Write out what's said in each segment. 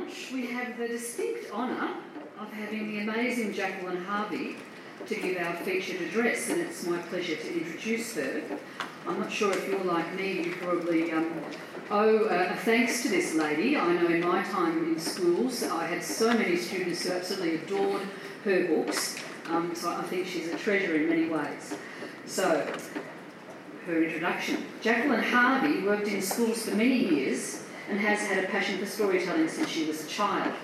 lunch, we have the distinct honour of having the amazing Jacqueline Harvey to give our featured address, and it's my pleasure to introduce her. I'm not sure if you're like me, you probably um, owe a thanks to this lady. I know in my time in schools, I had so many students who absolutely adored her books, um, so I think she's a treasure in many ways. So, her introduction. Jacqueline Harvey worked in schools for many years and has had a passion for storytelling since she was a child.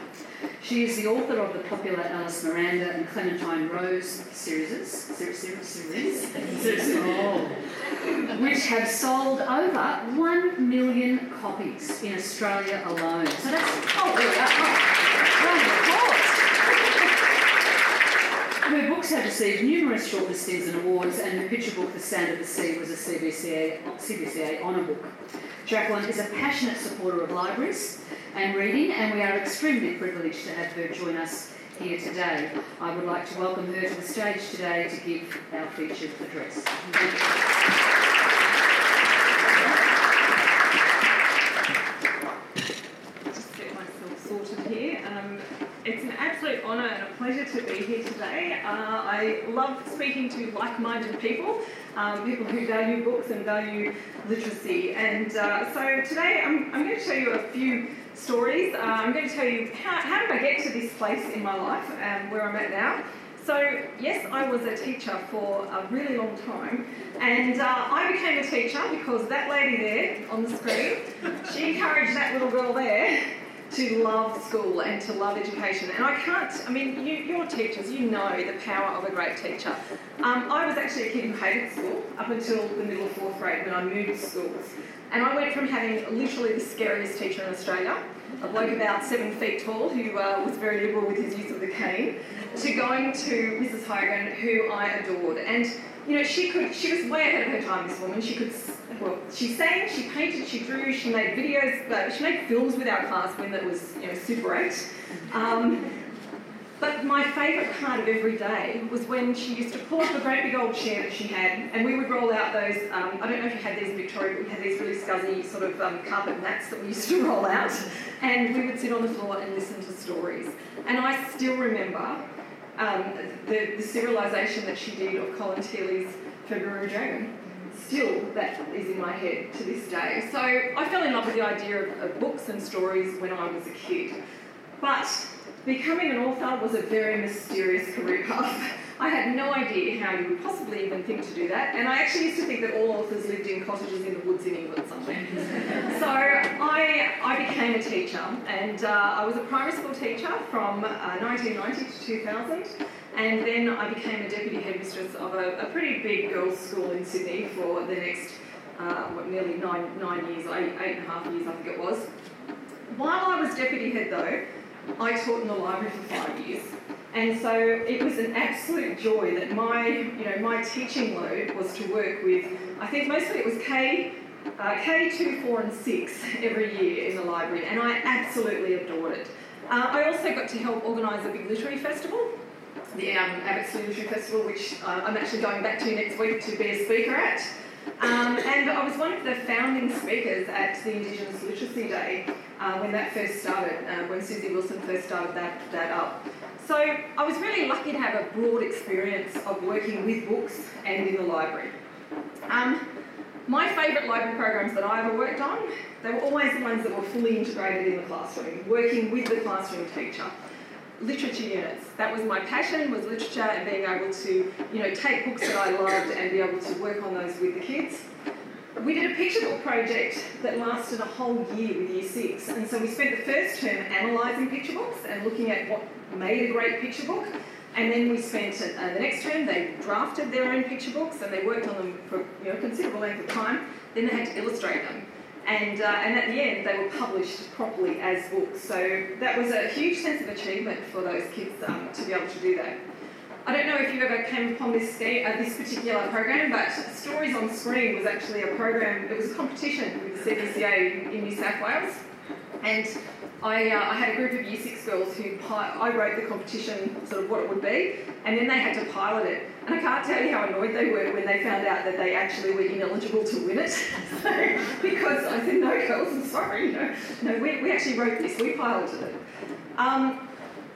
She is the author of the popular Alice Miranda and Clementine Rose series, series, series, series, oh, which have sold over one million copies in Australia alone. So that's oh, there we go. Her books have received numerous shortlistings and awards, and the picture book, The Sound of the Sea, was a CBCA, CBCA honour book. Jacqueline is a passionate supporter of libraries and reading, and we are extremely privileged to have her join us here today. I would like to welcome her to the stage today to give our featured address. Just get myself sorted here. Um, it's an absolute honour and pleasure to be here today. Uh, I love speaking to like minded people, um, people who value books and value literacy. And uh, so today I'm, I'm, going to tell you a few stories. Uh, I'm going to tell you how, how did I get to this place in my life and where I'm at now. So, yes, I was a teacher for a really long time, and uh, I became a teacher because that lady there on the screen, she encouraged that little girl there to love school and to love education. And I can't, I mean, you, you're teachers, you know the power of a great teacher. Um, I was actually a kid who hated school up until the middle of fourth grade when I moved schools. And I went from having literally the scariest teacher in Australia, a bloke about seven feet tall who uh, was very liberal with his use of the cane, to going to Mrs. Hogan, who I adored. And you know, she could, she was way ahead of her time, this woman. She could, well, she sang, she painted, she drew, she made videos, she made films with our class when that was, you know, Super 8. Um, but my favourite part of every day was when she used to pull up the great big old chair that she had, and we would roll out those. Um, I don't know if you had these in Victoria, but we had these really scuzzy sort of um, carpet mats that we used to roll out, and we would sit on the floor and listen to stories. And I still remember um, the, the serialisation that she did of Colin Thiele's February Dragon. Still, that is in my head to this day. So I fell in love with the idea of, of books and stories when I was a kid. But becoming an author was a very mysterious career path. I had no idea how you would possibly even think to do that, and I actually used to think that all authors lived in cottages in the woods in England somewhere. so I, I became a teacher, and uh, I was a primary school teacher from uh, 1990 to 2000, and then I became a deputy headmistress of a, a pretty big girls' school in Sydney for the next uh, what, nearly nine, nine years, eight, eight and a half years, I think it was. While I was deputy head, though, I taught in the library for five years. And so it was an absolute joy that my, you know, my teaching load was to work with, I think mostly it was K, uh, K2, 4 and 6 every year in the library, and I absolutely adored it. Uh, I also got to help organise a big literary festival, the um, Abbotsleigh Literary Festival, which uh, I'm actually going back to next week to be a speaker at. Um, and I was one of the founding speakers at the Indigenous Literacy Day uh, when that first started, uh, when Suzy Wilson first started that, that up. So I was really lucky to have a broad experience of working with books and in the library. Um, my favourite library programs that I ever worked on, they were always the ones that were fully integrated in the classroom, working with the classroom teacher. Literature units, that was my passion, was literature and being able to, you know, take books that I loved and be able to work on those with the kids. We did a picture book project that lasted a whole year with Year 6, and so we spent the first term analysing picture books and looking at what made a great picture book. And then we spent uh, the next term, they drafted their own picture books and they worked on them for you know, considerable length of time. Then they had to illustrate them. And, uh, and at the end, they were published properly as books. So that was a huge sense of achievement for those kids um, to be able to do that. I don't know if you ever came upon this, uh, this particular program, but Stories on Screen was actually a program, it was a competition with the CBCA in New South Wales. And I, uh, I had a group of year six girls who I wrote the competition, sort of what it would be, and then they had to pilot it. And I can't tell you how annoyed they were when they found out that they actually were ineligible to win it. so, because I said, no, girls, I'm sorry, no, no, we, we actually wrote this, we piloted it. Um,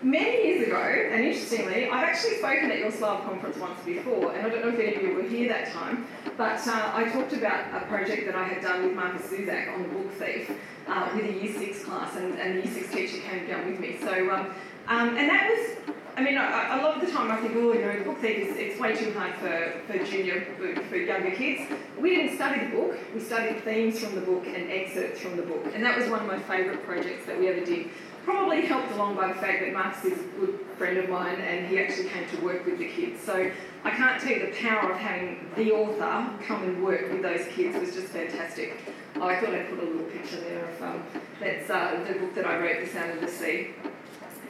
many years ago, and interestingly, I've actually spoken at your SLAV conference once before, and I don't know if any of you were here that time, but uh, I talked about a project that I had done with Marcus Zusak on the book thief uh, with a year six class, and, and the year six teacher came down with me. So, um, um, and that was, I mean, I, a lot of the time I think, oh, you know, the book thief is it's way too hard for, for junior, for, for younger kids. We didn't study the book, we studied themes from the book and excerpts from the book, and that was one of my favourite projects that we ever did probably helped along by the fact that Marcus is a good friend of mine and he actually came to work with the kids. So I can't tell you the power of having the author come and work with those kids was just fantastic. Oh, I thought I'd put a little picture there of um, that's uh, the book that I wrote, The Sound of the Sea.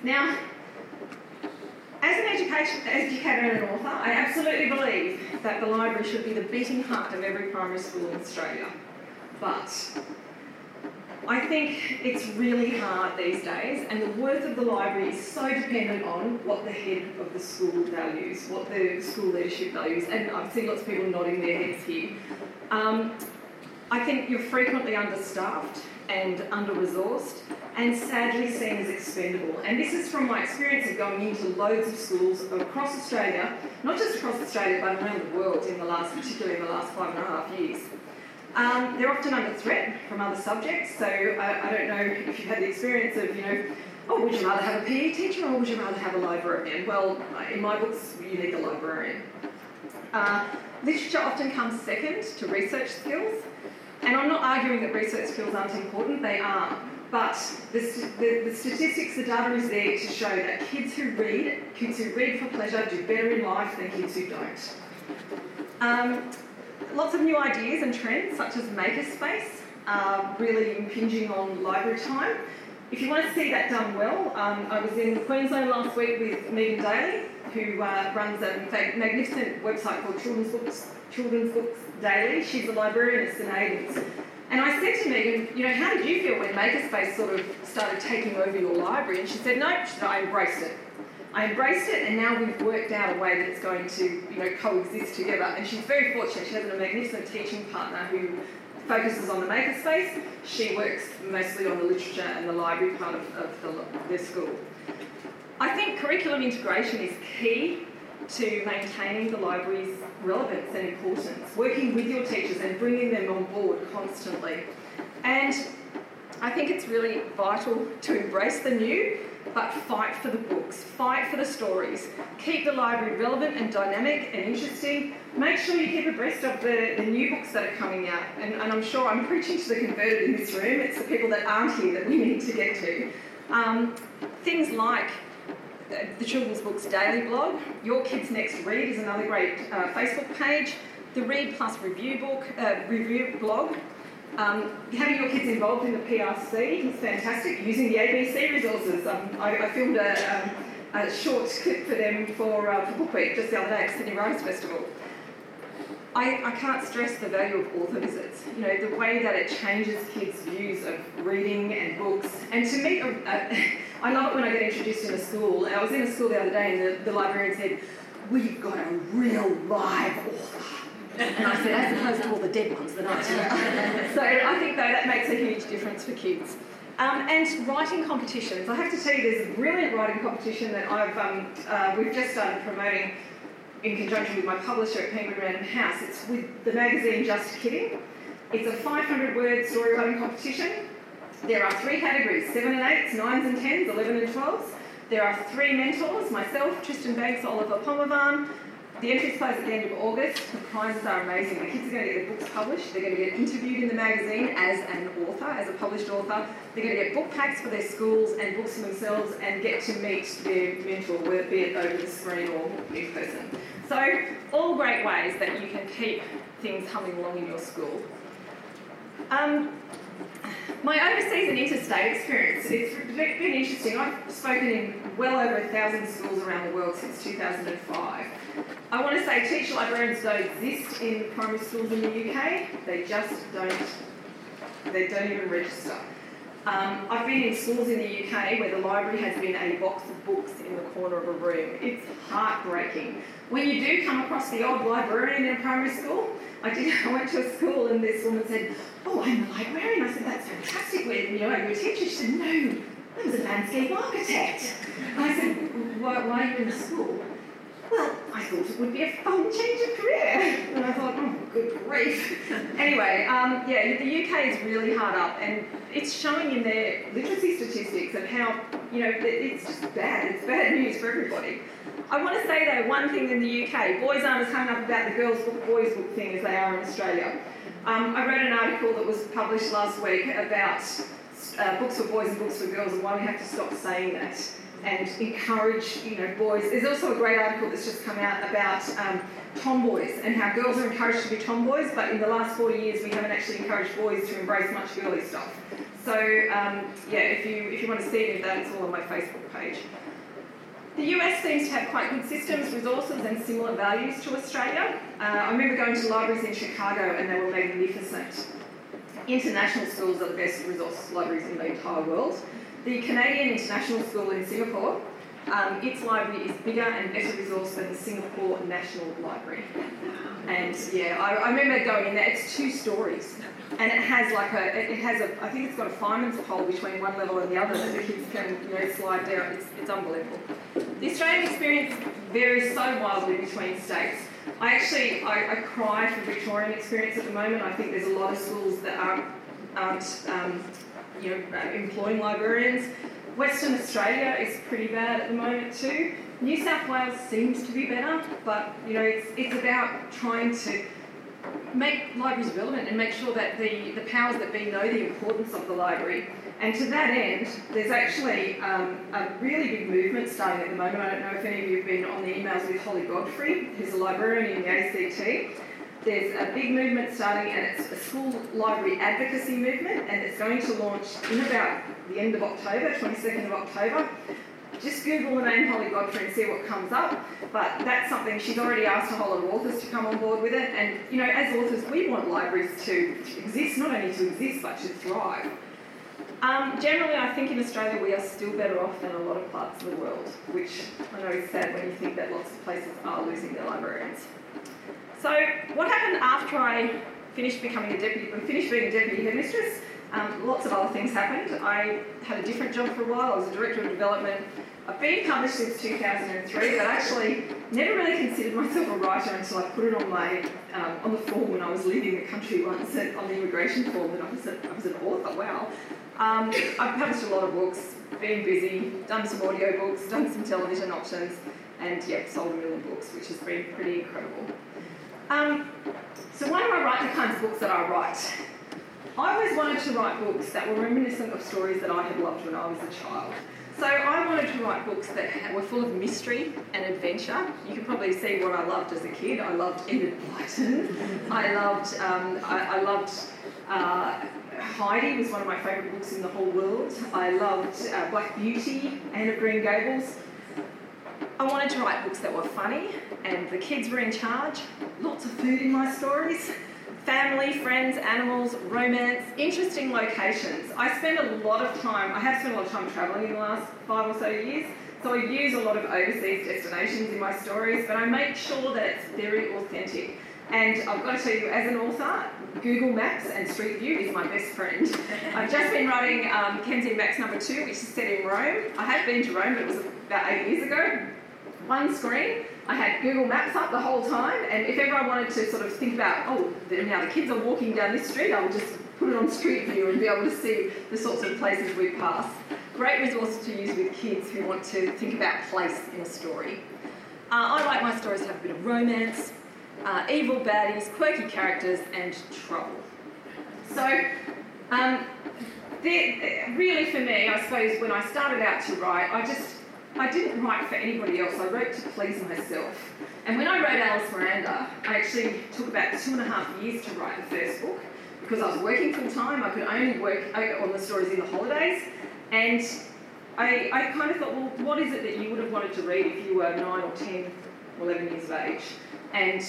Now, as an education, educator and an author, I absolutely believe that the library should be the beating heart of every primary school in Australia. But I think it's really hard these days, and the worth of the library is so dependent on what the head of the school values, what the school leadership values, and I've seen lots of people nodding their heads here. Um, I think you're frequently understaffed and under resourced, and sadly seen as expendable. And this is from my experience of going into loads of schools across Australia, not just across Australia, but around the world in the last, particularly in the last five and a half years. Um, they're often under threat from other subjects, so I, I, don't know if you've had the experience of, you know, oh, would you rather have a PE teacher or would you rather have a librarian? Well, in my books, you need the librarian. Uh, literature often comes second to research skills, and I'm not arguing that research skills aren't important, they are. But the, the, the, statistics, the data is there to show that kids who read, kids who read for pleasure do better in life than kids who don't. Um, lots of new ideas and trends, such as makerspace, are really impinging on library time. If you want to see that done well, um, I was in Queensland last week with Megan Daley, who uh, runs a magnificent website called Children's Books, Children's Books Daily. She's a librarian at St Aidan's. And I said to Megan, you know, how did you feel when Makerspace sort of started taking over your library? And she said, no, she said, I embraced it. I embraced it, and now we've worked out a way that it's going to, you know, coexist together. And she's very fortunate. She has a magnificent teaching partner who focuses on the makerspace. She works mostly on the literature and the library part of, of the, the school. I think curriculum integration is key to maintaining the library's relevance and importance, working with your teachers and bringing them on board constantly. And I think it's really vital to embrace the new but fight for the books, fight for the stories, keep the library relevant and dynamic and interesting. Make sure you keep abreast of the, the new books that are coming out. And, and I'm sure I'm preaching to the converted in this room, it's the people that aren't here that we need to get to. Um, things like the Children's Books Daily blog, Your Kids Next Read is another great uh, Facebook page, the Read Plus Review book uh, review blog, um, having your kids involved in the PRC is fantastic, using the ABC resources. Um, I, I, filmed a, um, a, short clip for them for, uh, for Book Week just the other day at Sydney Writers Festival. I, I can't stress the value of author visits. You know, the way that it changes kids' views of reading and books. And to me, uh, I love it when I get introduced in a school. I was in a school the other day and the, the librarian said, We've got a real live author and I said, as opposed to all the dead ones that aren't so I think, though, that makes a huge difference for kids. Um, and writing competitions. I have to tell you, there's a brilliant writing competition that I've um, uh, we've just started promoting in conjunction with my publisher at Penguin Random House. It's with the magazine Just Kidding. It's a 500 word story writing competition. There are three categories seven and eights, nines and tens, 11 and 12s. There are three mentors myself, Tristan Bancks, Oliver Phommavanh, the entries close at the end of August. The prizes are amazing. The kids are going to get their books published. They're going to get interviewed in the magazine as an author, as a published author. They're going to get book packs for their schools and books for themselves and get to meet their mentor, be it over the screen or in person. So, all great ways that you can keep things humming along in your school. Um, my overseas and interstate experience, it's been interesting. I've spoken in well over a thousand schools around the world since 2005. Say teacher librarians don't exist in primary schools in the UK. They just don't, they don't even register. Um, I've been in schools in the UK where the library has been a box of books in the corner of a room. It's heartbreaking. When you do come across the odd librarian in a primary school, I did. I went to a school and this woman said, "Oh, I'm a librarian." I said, "That's fantastic. Where you know, your teacher?" She said, "No, I was a landscape architect." I said, "Why, why are you in school?" Well, I thought it would be a fun change of career. And I thought, oh, good grief. anyway, um, yeah, the UK is really hard up, and it's showing in their literacy statistics of how, you know, it's just bad. It's bad news for everybody. I want to say, though, one thing in the UK boys aren't as hung up about the girls' book, boys' book thing as they are in Australia. Um, I read an article that was published last week about uh, books for boys and books for girls and why we have to stop saying that and encourage, you know, boys. There's also a great article that's just come out about um, tomboys and how girls are encouraged to be tomboys, but in the last 40 years we haven't actually encouraged boys to embrace much girly stuff. So um, yeah, if you if you want to see any of that, it's all on my Facebook page. The US seems to have quite good systems, resources, and similar values to Australia. Uh, I remember going to libraries in Chicago and they were magnificent. International schools are the best resource libraries in the entire world. The Canadian International School in Singapore, um, its library is bigger and better resourced than the Singapore National Library. And yeah, I, I remember going in there. It's two stories, and it has like a, it has a, I think it's got a fireman's pole between one level and the other that the kids can you know slide down. It's, it's unbelievable. The Australian experience varies so wildly between states. I actually I, I cry for Victorian experience at the moment. I think there's a lot of schools that aren't aren't um, you know, employing librarians. Western Australia is pretty bad at the moment too. New South Wales seems to be better, but you know, it's, it's about trying to make libraries relevant and make sure that the, the powers that be know the importance of the library. And to that end, there's actually um, a really big movement starting at the moment. I don't know if any of you have been on the emails with Holly Godfree, who's a librarian in the ACT. There's a big movement starting, and it's a school library advocacy movement, and it's going to launch in about the end of October, 22nd of October. Just Google the name Holly Godfree and see what comes up. But that's something she's already asked a whole lot of authors to come on board with it. And you know, as authors, we want libraries to exist, not only to exist but to thrive. Um, generally, I think in Australia we are still better off than a lot of parts of the world, which I know is sad when you think that lots of places are losing their librarians. So what happened after I finished becoming a deputy, finished being a deputy headmistress? Um, lots of other things happened. I had a different job for a while. I was a director of development. I've been published since 2003, but actually never really considered myself a writer until I put it on my um, on the form when I was leaving the country once on the immigration form that I was, a, I was an author. Wow. Um, I've published a lot of books, been busy, done some audio books, done some television options, and yeah, sold a million books, which has been pretty incredible. Um, so why do I write the kinds of books that I write? I always wanted to write books that were reminiscent of stories that I had loved when I was a child. So I wanted to write books that were full of mystery and adventure. You can probably see what I loved as a kid. I loved Enid Blyton. I loved, um, I, I, loved uh, Heidi was one of my favourite books in the whole world. I loved uh, Black Beauty, Anne of Green Gables. I wanted to write books that were funny and the kids were in charge. Lots of food in my stories. Family, friends, animals, romance, interesting locations. I spend a lot of time, I have spent a lot of time travelling in the last five or so years, so I use a lot of overseas destinations in my stories, but I make sure that it's very authentic. And I've got to tell you, as an author, Google Maps and Street View is my best friend. I've just been writing um, Kensy Max number two, which is set in Rome. I have been to Rome, but it was about eight years ago one screen. I had Google Maps up the whole time, and if ever I wanted to sort of think about, oh, now the kids are walking down this street, I would just put it on Street View and be able to see the sorts of places we pass. Great resource to use with kids who want to think about place in a story. Uh, I like my stories to have a bit of romance, uh, evil baddies, quirky characters, and trouble. So, um, really for me, I suppose when I started out to write, I just I didn't write for anybody else, I wrote to please myself. And when I wrote Alice Miranda, I actually took about two and a half years to write the first book because I was working full time, I could only work on the stories in the holidays. And I, I kind of thought, well, what is it that you would have wanted to read if you were 9 or 10 or 11 years of age? And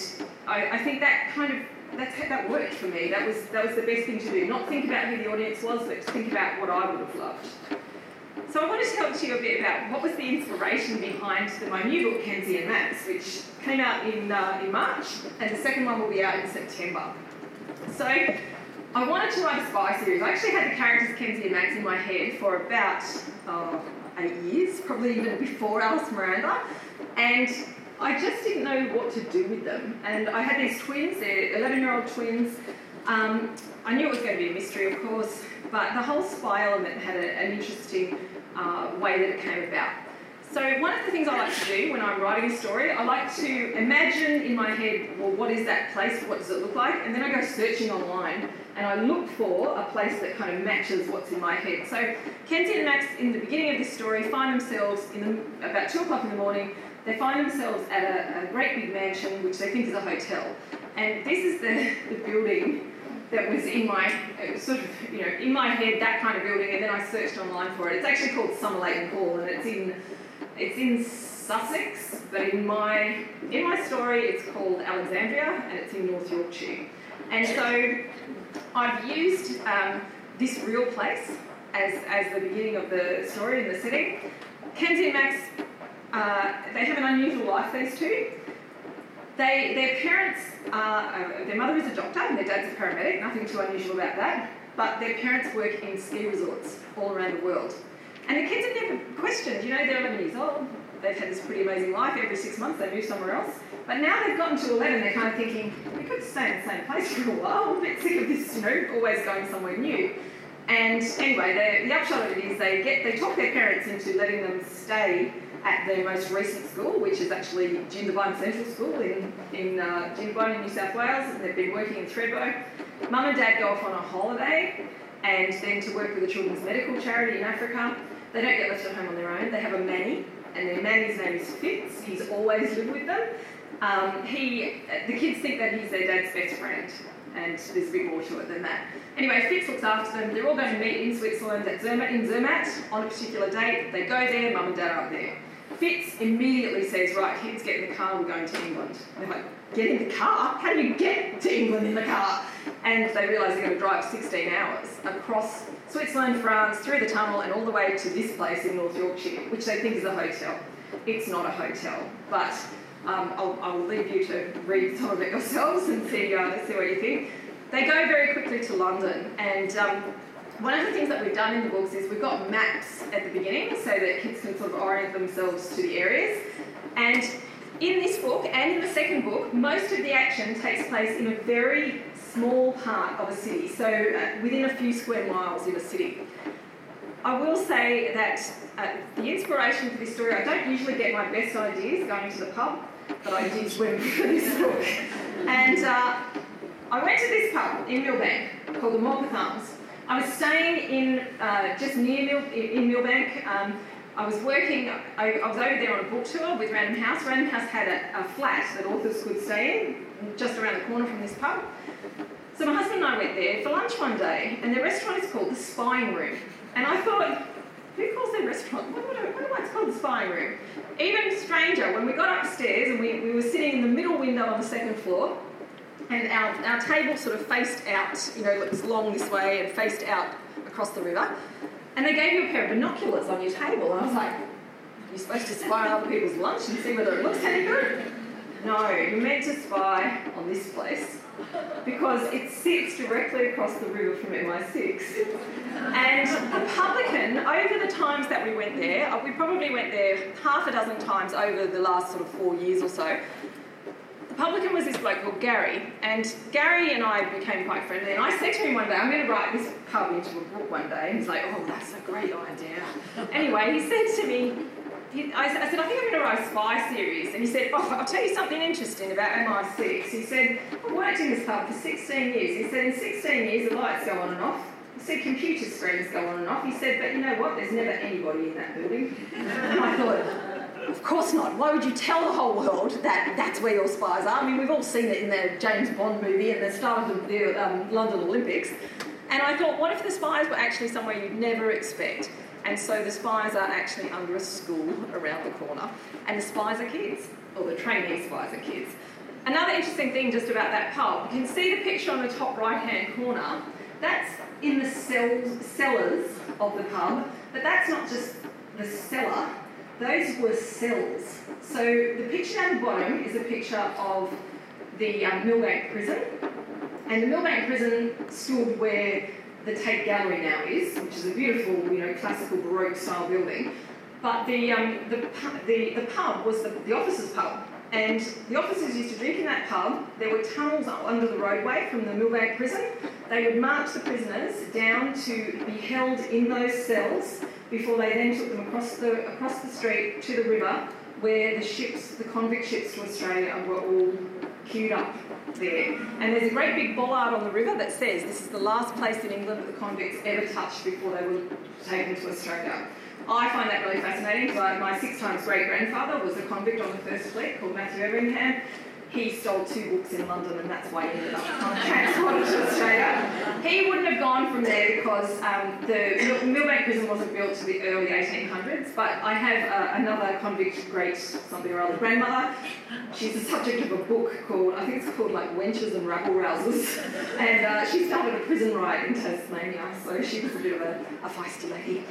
I, I think that kind of that's, that worked for me. That was, that was the best thing to do. Not think about who the audience was, but to think about what I would have loved. So I wanted to talk to you a bit about what was the inspiration behind the, my new book, Kensy and Max, which came out in, uh, in March, and the second one will be out in September. So I wanted to write a spy series. I actually had the characters Kensy and Max in my head for about oh, eight years, probably even before Alice Miranda, and I just didn't know what to do with them. And I had these twins, they're 11 year old twins. Um, I knew it was going to be a mystery, of course, but the whole spy element had a, an interesting uh, way that it came about. So one of the things I like to do when I'm writing a story, I like to imagine in my head, well, what is that place? What does it look like? And then I go searching online and I look for a place that kind of matches what's in my head. So Kensy and Max, in the beginning of this story, find themselves in the, about two o'clock in the morning. They find themselves at a, a great big mansion, which they think is a hotel. And this is the, the building that was in my sort of you know in my head that kind of building and then I searched online for it. It's actually called Somerleyton Hall and it's in it's in Sussex, but in my in my story it's called Alexandria and it's in North Yorkshire. And so I've used um, this real place as, as the beginning of the story and the setting. Kensy and Max, uh, they have an unusual life, these two. They, their parents, are, uh, their mother is a doctor and their dad's a paramedic, nothing too unusual about that, but their parents work in ski resorts all around the world. And the kids have never questioned, you know, they're 11 years old, they've had this pretty amazing life, every six months they move somewhere else. But now they've gotten to 11, they're kind of thinking, we could stay in the same place for a while, a bit sick of this, you know, always going somewhere new. And anyway, the, the upshot of it is they get they talk their parents into letting them stay at their most recent school, which is actually Jindabyne Central School in, in uh, Jindabyne in New South Wales, and they've been working in Thredbo. Mum and Dad go off on a holiday and then to work with a children's medical charity in Africa. They don't get left at home on their own. They have a manny, and their manny's name is Fitz. He's always lived with them. Um, he, the kids think that he's their dad's best friend, and there's a bit more to it than that. Anyway, Fitz looks after them. They're all going to meet in Switzerland at Zermatt, in Zermatt on a particular date. They go there, mum and dad are up there. Fitz immediately says, Right, kids, get in the car, we're going to England. They're like, Get in the car? How do you get to England in the car? And they realise they're going to drive 16 hours across Switzerland, France, through the tunnel, and all the way to this place in North Yorkshire, which they think is a hotel. It's not a hotel, but um, I'll, I'll, leave you to read some of it yourselves and see, uh, see what you think. They go very quickly to London, and um, one of the things that we've done in the books is we've got maps at the beginning so that kids can sort of orient themselves to the areas. And in this book and in the second book, most of the action takes place in a very small part of a city, so uh, within a few square miles of a city. I will say that uh, the inspiration for this story, I don't usually get my best ideas going to the pub, but I did swim for this book. And uh, I went to this pub in Millbank called the Morpeth Arms. I was staying in uh, just near Mil- in Millbank. Um, I was working, I, I, was over there on a book tour with Random House. Random House had a, a, flat that authors could stay in, just around the corner from this pub. So my husband and I went there for lunch one day, and the restaurant is called the Spying Room. And I thought, who calls their restaurant? What, what, what it's called the Spying Room? Even stranger, when we got upstairs and we, we were sitting in the middle window on the second floor, and our, our table sort of faced out, you know, it was long this way and faced out across the river. And they gave you a pair of binoculars on your table. And I was like, you're supposed to spy on other people's lunch and see whether it looks any good? No, you're meant to spy on this place because it sits directly across the river from MI6. And the publican, over the times that we went there, uh, we probably went there half a dozen times over the last sort of four years or so, the publican was this bloke called Gary, and Gary and I became quite friendly. And I said to him one day, I'm going to write this pub into a book one day. And he's like, oh, that's a great idea. anyway, he said to me, he, I, I, said, I think I'm going to write a spy series. And he said, oh, I'll tell you something interesting about MI6. He said, I've worked in this pub for 16 years. He said, in 16 years, the lights go on and off. He said, computer screens go on and off. He said, but you know what? There's never anybody in that building. and I thought, of course not. Why would you tell the whole world that that's where your spies are? I mean, we've all seen it in the James Bond movie and the start of the um, London Olympics. And I thought, what if the spies were actually somewhere you'd never expect? And so the spies are actually under a school around the corner, and the spies are kids, or the trainee spies are kids. another interesting thing just about that pub, you can see the picture on the top right hand corner. That's in the cells, cellars of the pub, but that's not just the cellar, those were cells. So the picture down the bottom is a picture of the um, Millbank prison, and the Millbank prison stood where the Tate Gallery now is, which is a beautiful, you know, classical Baroque style building. But the, um, the, the, the pub was the, the officers' pub, and the officers used to drink in that pub. There were tunnels under the roadway from the Millbank prison. They would march the prisoners down to be held in those cells before they then took them across the, across the street to the river where the ships, the convict ships to Australia were all queued up there. And there's a great big bollard on the river that says this is the last place in England that the convicts ever touched before they were taken to Australia. I find that really fascinating because my six times great grandfather was a convict on the First Fleet called Matthew Everingham he stole two books in London and that's why he ended up transported to Australia. He wouldn't have gone from there because um, the Millbank prison wasn't built to the early 1800s, but I have uh, another convict great something or other grandmother. She's the subject of a book called, I think it's called like Wenches and Rabble Rousers, and uh, she started a prison riot in Tasmania, so she was a bit of a, a feisty lady.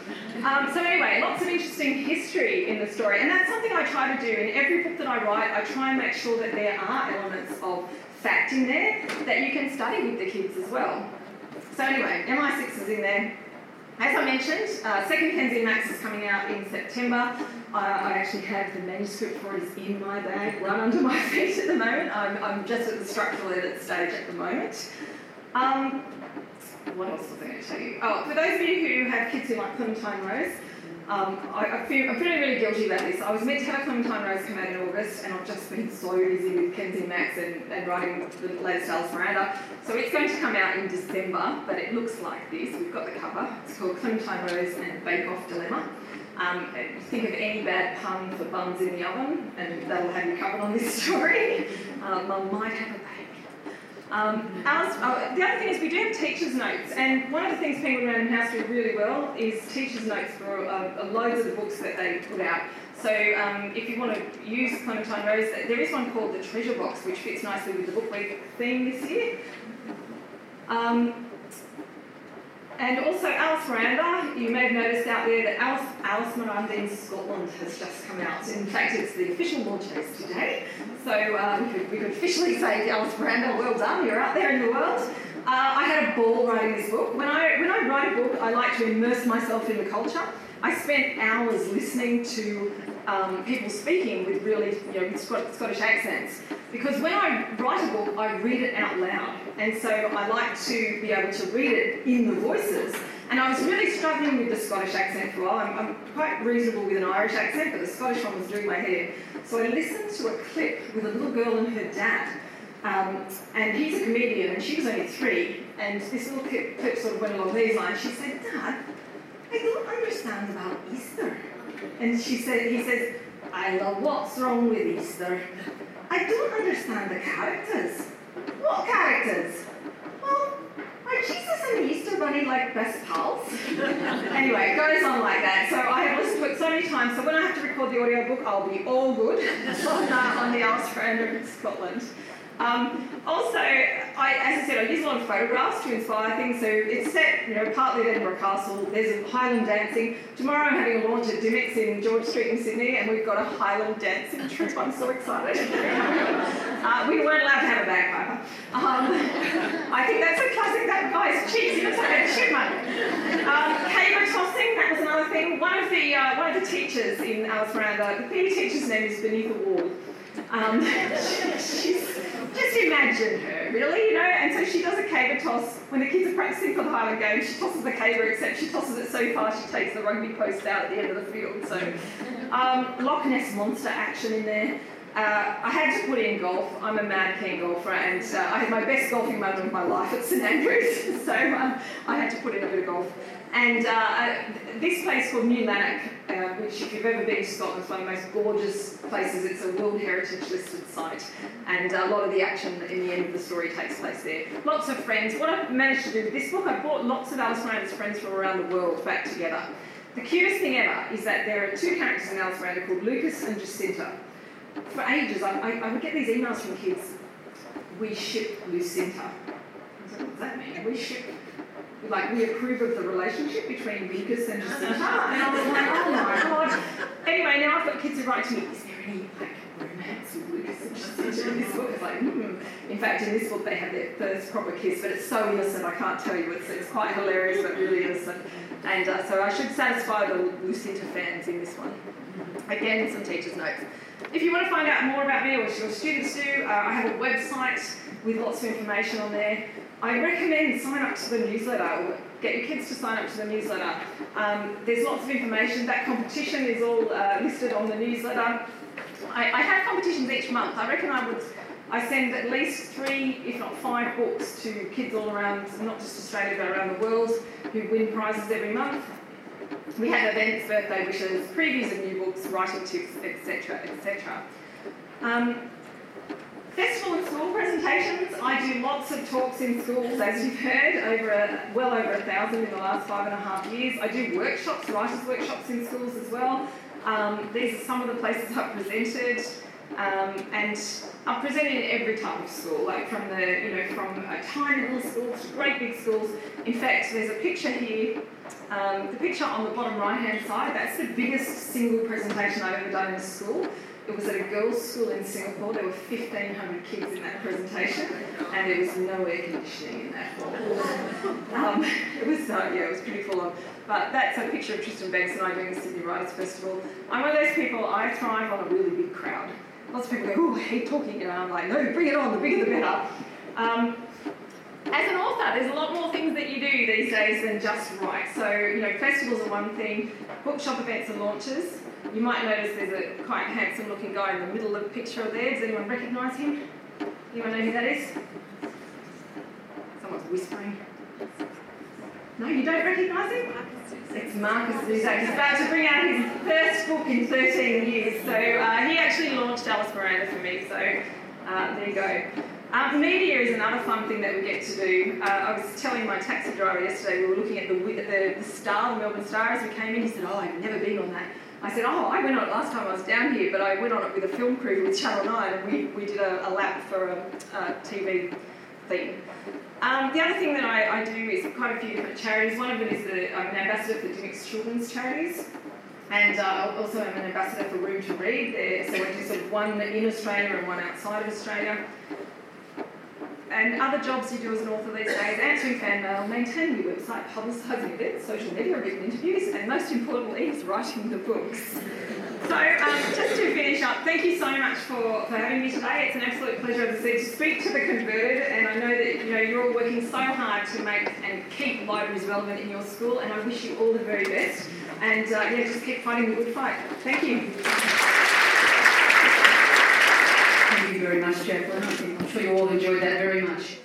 Um, so anyway, lots of interesting history in the story, and that's something I try to do in every book that I write. I try and make sure that there are are elements of fact in there that you can study with the kids as well. So anyway, MI6 is in there. As I mentioned, uh, second Kensy Max is coming out in September. I actually have the manuscript for it in my bag, right under my feet at the moment. I'm, I'm just at the structural edit stage at the moment. Um, what else was I going to tell you? Oh, for those of you who have kids who like Clementine Rose, um, I, I feel, I'm feeling really guilty about this. I was meant to have Clementine Rose come out in August, and I've just been so busy with Kensy Max and, and writing the latest Alice Miranda. So it's going to come out in December, but it looks like this. We've got the cover. It's called Clementine Rose and Bake Off Dilemma. Um, think of any bad pun for buns in the oven, and that'll have you covered on this story. Um, I might have a um, oh, the other thing is we do have teachers' notes, and one of the things Penguin Random House do really well is teachers' notes for uh, loads of the books that they put out. So um, if you want to use Clementine Rose, there is one called the Treasure Box, which fits nicely with the book week theme this year. Um, and also Alice Miranda, you may have noticed out there that Alice, Alice Miranda in Scotland has just come out. In fact, it's the official launch today. So uh, we, could, officially say Alice Miranda, well done, you're out there in the world. Uh, I had a ball writing this book. When I, when I write a book, I like to immerse myself in the culture. I spent hours listening to um, people speaking with really, you know, Scottish accents. Because when I write a book, I read it out loud. And so I like to be able to read it in the voices. And I was really struggling with the Scottish accent for a while. I'm, I'm quite reasonable with an Irish accent, but the Scottish one was doing my head. So I listened to a clip with a little girl and her dad. Um, and he's a comedian, and she was only three. And this little clip, clip sort of went along these lines. She said, Dad, I don't understand about Easter. And she said, he says, I love what's wrong with Easter. I don't understand the characters. What characters? Well, are Jesus and Easter Bunny like best pals? anyway, it goes on like that. So I have listened to it so many times, so when I have to record the audiobook, I'll be all good on, on the Alice Miranda in Scotland. Um, also, I, as I said, I use a lot of photographs to inspire things. So it's set, you know, partly at Edinburgh Castle. There's a Highland dancing. Tomorrow I'm having a launch at Dymocks in George Street in Sydney, and we've got a Highland dancing troupe. I'm so excited. uh, we weren't allowed to have a bagpiper. Um, I think that's a classic. That guy's cheesy. That's like a money. Um, caber tossing. That was another thing. One of the uh, one of the teachers in Alice Miranda, the PE teacher's name is Benitha Wall. Um, she's, just imagine her, really, you know? And so she does a caber toss. When the kids are practicing for the Highland Games, she tosses the caber, except she tosses it so far she takes the rugby post out at the end of the field. So um, Loch Ness Monster action in there. Uh, I had to put in golf. I'm a mad keen golfer, and uh, I had my best golfing moment of my life at St Andrews, so um, I had to put in a bit of golf. And uh, this place called New Lanark, uh, which if you've ever been to Scotland, is one of the most gorgeous places. It's a World Heritage listed site, and a lot of the action in the end of the story takes place there. Lots of friends. What I've managed to do with this book, I've brought lots of Alice Miranda's friends from around the world back together. The cutest thing ever is that there are two characters in Alice Miranda called Lucas and Jacinta. For ages, I, I, I would get these emails from kids we ship Lucinta. I said, what does that mean? We ship, like, we approve of the relationship between Lucas and Jacinta. And I was like, oh my god. Anyway, now I've got kids who write to me, is there any, like, romance with Lucas and Jacinta in this book? It's like, hmm. In fact, in this book, they have their first proper kiss, but it's so innocent, I can't tell you. It's, it's quite hilarious, but really innocent. And uh, so I should satisfy the Lucinta fans in this one. Again, some teacher's notes. If you want to find out more about me, or what your students do, uh, I have a website with lots of information on there. I recommend sign up to the newsletter, get your kids to sign up to the newsletter. Um, there's lots of information. That competition is all uh, listed on the newsletter. I, I have competitions each month. I reckon I would I send at least three, if not five books to kids all around, not just Australia but around the world, who win prizes every month. We have events, birthday wishes, previews of new books, writing tips, etc., etc. Um, festival and school presentations. I do lots of talks in schools, as you've heard, over a, well over a thousand in the last five and a half years. I do workshops, writers' workshops in schools as well. Um, these are some of the places I've presented. Um, and I've presented in every type of school, like from the, you know, from tiny little schools to great big schools. In fact, there's a picture here, um, the picture on the bottom right hand side, that's the biggest single presentation I've ever done in a school. It was at a girls' school in Singapore. There were 1,500 kids in that presentation, and there was no air conditioning in that hall. Um, it was, uh, yeah, it was pretty full on. But that's a picture of Tristan Bancks and I doing the Sydney Writers Festival. I'm one of those people, I thrive on a really big crowd. Lots of people go, oh, I hate talking, know, I'm like, no, bring it on, the bigger the better. Um, as an author, there's a lot more things that you do these days than just write. So, you know, festivals are one thing, bookshop events and launches. You might notice there's a quite handsome looking guy in the middle of the picture there. Does anyone recognise him? Anyone know who that is? Someone's whispering. No, you don't recognise him? It's Marcus Zusak. He's about to bring out his first book in 13 years. So uh, he actually launched Alice Miranda for me. So uh, there you go. Uh, media is another fun thing that we get to do. Uh, I was telling my taxi driver yesterday, we were looking at the, the, the Star, the Melbourne Star, as we came in. He said, Oh, I've never been on that. I said, Oh, I went on it last time I was down here, but I went on it with a film crew with Channel 9, and we, we did a, a lap for a, a TV thing. Um, the other thing that I, I, do is quite a few different charities. One of them is that I'm an ambassador for Dymocks Children's Charities, and uh, also I'm an ambassador for Room to Read. There, so I do sort of one in Australia and one outside of Australia. And other jobs you do as an author these days, answering fan mail, maintaining your website, publicising events, social media, written interviews, and most importantly is writing the books. So um, just to finish up, thank you so much for, for having me today. It's an absolute pleasure, as I said, to speak to the converted, and I know that you know you're all working so hard to make and keep libraries relevant in your school, and I wish you all the very best. And uh, yeah, just keep fighting the good fight. Thank you. Thank you very much, Jacqueline. Sure you all enjoyed that very much.